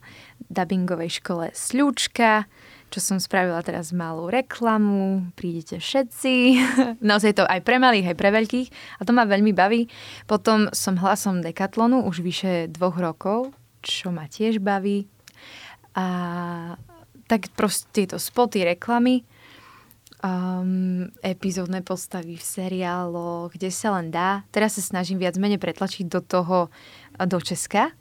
dubbingovej škole Sľúčka, čo som spravila teraz malú reklamu, prídete všetci. Naozaj to aj pre malých, aj pre veľkých a to ma veľmi baví. Potom som hlasom Decathlonu už vyše dvoch rokov, čo ma tiež baví. A tak proste tieto spoty, reklamy um, epizódne postavy v seriáloch, kde sa len dá. Teraz sa snažím viac menej pretlačiť do toho, do Česka,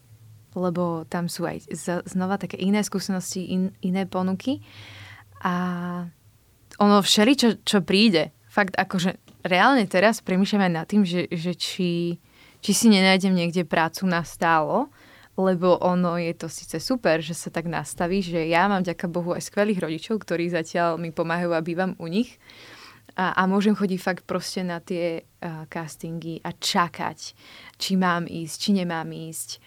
lebo tam sú aj z, znova také iné skúsenosti, in, iné ponuky. A ono všeli, čo, čo príde. Fakt akože reálne teraz premýšľam aj nad tým, že, že či, či si nenájdem niekde prácu na stálo, lebo ono je to síce super, že sa tak nastaví, že ja mám ďaká Bohu aj skvelých rodičov, ktorí zatiaľ mi pomáhajú a bývam u nich a, a môžem chodiť fakt proste na tie uh, castingy a čakať, či mám ísť, či nemám ísť.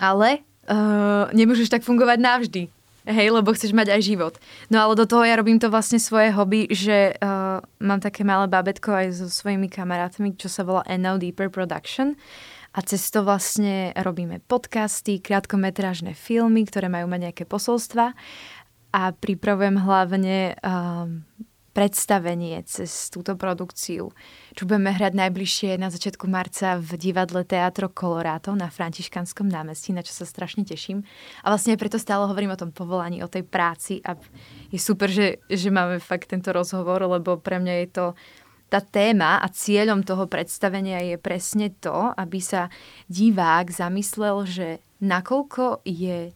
Ale uh, nemôžeš tak fungovať navždy. Hej, lebo chceš mať aj život. No ale do toho ja robím to vlastne svoje hobby, že uh, mám také malé babetko aj so svojimi kamarátmi, čo sa volá No Deeper Production a cez to vlastne robíme podcasty, krátkometrážne filmy, ktoré majú mať nejaké posolstva a pripravujem hlavne um, predstavenie cez túto produkciu, čo budeme hrať najbližšie na začiatku marca v divadle Teatro Colorado na Františkanskom námestí, na čo sa strašne teším. A vlastne preto stále hovorím o tom povolaní, o tej práci a je super, že, že máme fakt tento rozhovor, lebo pre mňa je to tá téma a cieľom toho predstavenia je presne to, aby sa divák zamyslel, že nakoľko je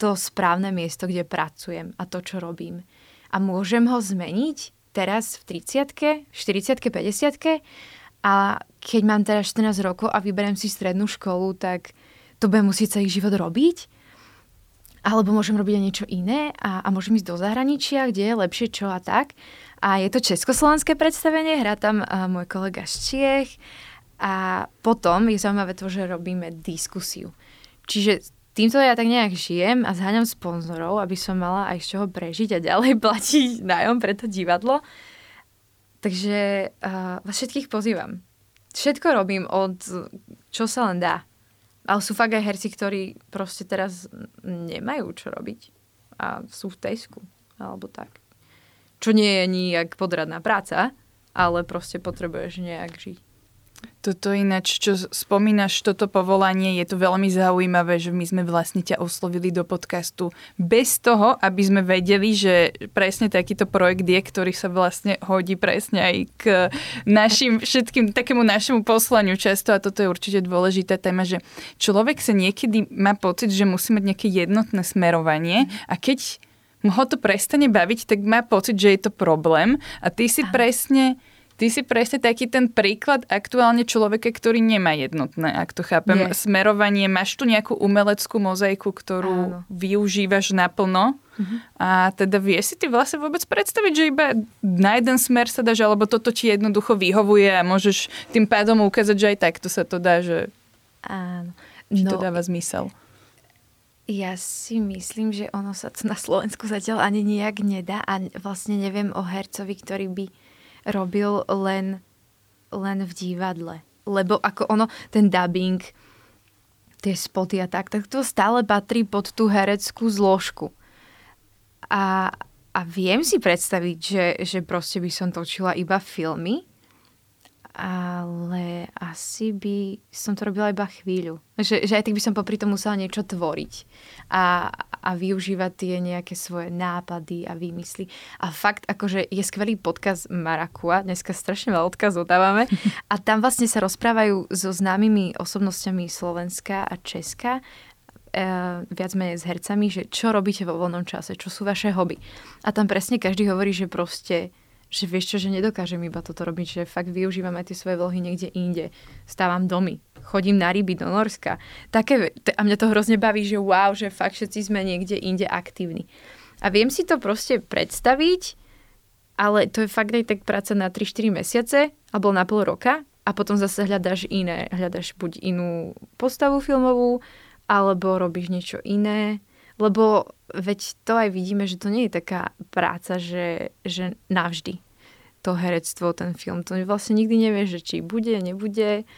to správne miesto, kde pracujem a to, čo robím. A môžem ho zmeniť teraz v 30 40 50 a keď mám teraz 14 rokov a vyberiem si strednú školu, tak to budem musieť celý život robiť? Alebo môžem robiť aj niečo iné a, a môžem ísť do zahraničia, kde je lepšie čo a tak. A je to československé predstavenie, hrá tam uh, môj kolega z Čiech a potom je zaujímavé to, že robíme diskusiu. Čiže týmto ja tak nejak žijem a zháňam sponzorov, aby som mala aj z čoho prežiť a ďalej platiť nájom pre to divadlo. Takže uh, vás všetkých pozývam. Všetko robím od čo sa len dá. Ale sú fakt aj herci, ktorí proste teraz nemajú čo robiť a sú v Tejsku alebo tak. Čo nie je nijak podradná práca, ale proste potrebuješ nejak žiť. Toto ináč, čo spomínaš, toto povolanie, je to veľmi zaujímavé, že my sme vlastne ťa oslovili do podcastu bez toho, aby sme vedeli, že presne takýto projekt je, ktorý sa vlastne hodí presne aj k našim všetkým, takému našemu poslaniu často a toto je určite dôležitá téma, že človek sa niekedy má pocit, že musí mať nejaké jednotné smerovanie a keď ho to prestane baviť, tak má pocit, že je to problém. A ty si Aha. presne Ty si presne taký ten príklad aktuálne človeka, ktorý nemá jednotné, ak to chápem, Nie. smerovanie. Máš tu nejakú umeleckú mozaiku, ktorú Áno. využívaš naplno uh-huh. a teda vieš si ty vlastne vôbec predstaviť, že iba na jeden smer sa dáš, alebo toto ti jednoducho vyhovuje a môžeš tým pádom ukázať, že aj takto sa to dá, že Áno. No, to dáva zmysel. Ja si myslím, že ono sa na Slovensku zatiaľ ani nejak nedá a vlastne neviem o hercovi, ktorý by robil len, len v divadle. Lebo ako ono, ten dubbing, tie spoty a tak, tak to stále patrí pod tú hereckú zložku. A, a viem si predstaviť, že, že proste by som točila iba filmy, ale asi by som to robila iba chvíľu. Že, že aj tak by som popri tom musela niečo tvoriť a, a využívať tie nejaké svoje nápady a výmysly. A fakt, akože je skvelý podcast Marakua, dneska strašne veľa odkazov dávame a tam vlastne sa rozprávajú so známymi osobnosťami Slovenska a Česka e, viac menej s hercami, že čo robíte vo voľnom čase, čo sú vaše hobby. A tam presne každý hovorí, že proste že vieš čo, že nedokážem iba toto robiť, že fakt využívam aj tie svoje vlohy niekde inde. Stávam domy, chodím na ryby do Norska. Také, a mňa to hrozne baví, že wow, že fakt všetci sme niekde inde aktívni. A viem si to proste predstaviť, ale to je fakt aj tak práca na 3-4 mesiace alebo na pol roka a potom zase hľadáš iné. Hľadáš buď inú postavu filmovú, alebo robíš niečo iné. Lebo veď to aj vidíme, že to nie je taká práca, že, že navždy to herectvo, ten film. To vlastne nikdy nevieš, že či bude, nebude.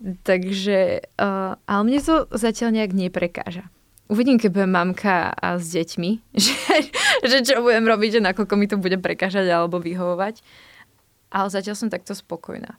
Takže, uh, ale mne to zatiaľ nejak neprekáža. Uvidím, keď budem mamka a s deťmi, že, že čo budem robiť, že nakoľko mi to bude prekážať alebo vyhovovať. Ale zatiaľ som takto spokojná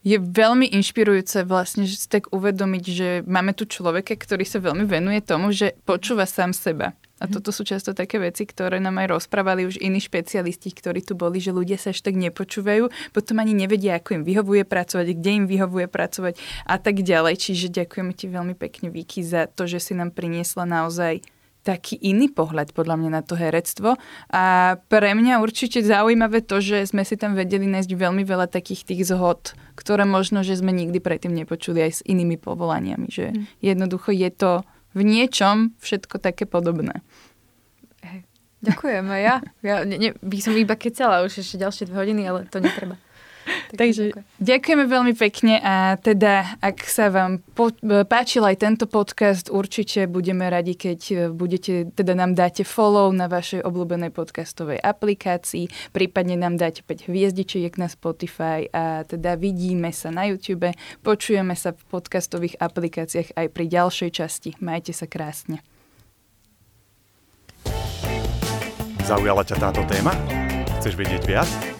je veľmi inšpirujúce vlastne že si tak uvedomiť, že máme tu človeka, ktorý sa veľmi venuje tomu, že počúva sám seba. A mhm. toto sú často také veci, ktoré nám aj rozprávali už iní špecialisti, ktorí tu boli, že ľudia sa až tak nepočúvajú, potom ani nevedia, ako im vyhovuje pracovať, kde im vyhovuje pracovať a tak ďalej. Čiže ďakujeme ti veľmi pekne, Viki, za to, že si nám priniesla naozaj taký iný pohľad podľa mňa na to herectvo a pre mňa určite zaujímavé to, že sme si tam vedeli nájsť veľmi veľa takých tých zhod, ktoré možno, že sme nikdy predtým nepočuli aj s inými povolaniami, že mm. jednoducho je to v niečom všetko také podobné. Ďakujem ja. ja ne, ne, by som iba kecala už ešte ďalšie dve hodiny, ale to netreba. Takže ďakujeme veľmi pekne a teda, ak sa vám po, páčil aj tento podcast, určite budeme radi, keď e, budete, teda nám dáte follow na vašej obľúbenej podcastovej aplikácii, prípadne nám dáte 5 hviezdičiek na Spotify a teda vidíme sa na YouTube, počujeme sa v podcastových aplikáciách aj pri ďalšej časti. Majte sa krásne. Zaujala ťa táto téma? Chceš vedieť viac?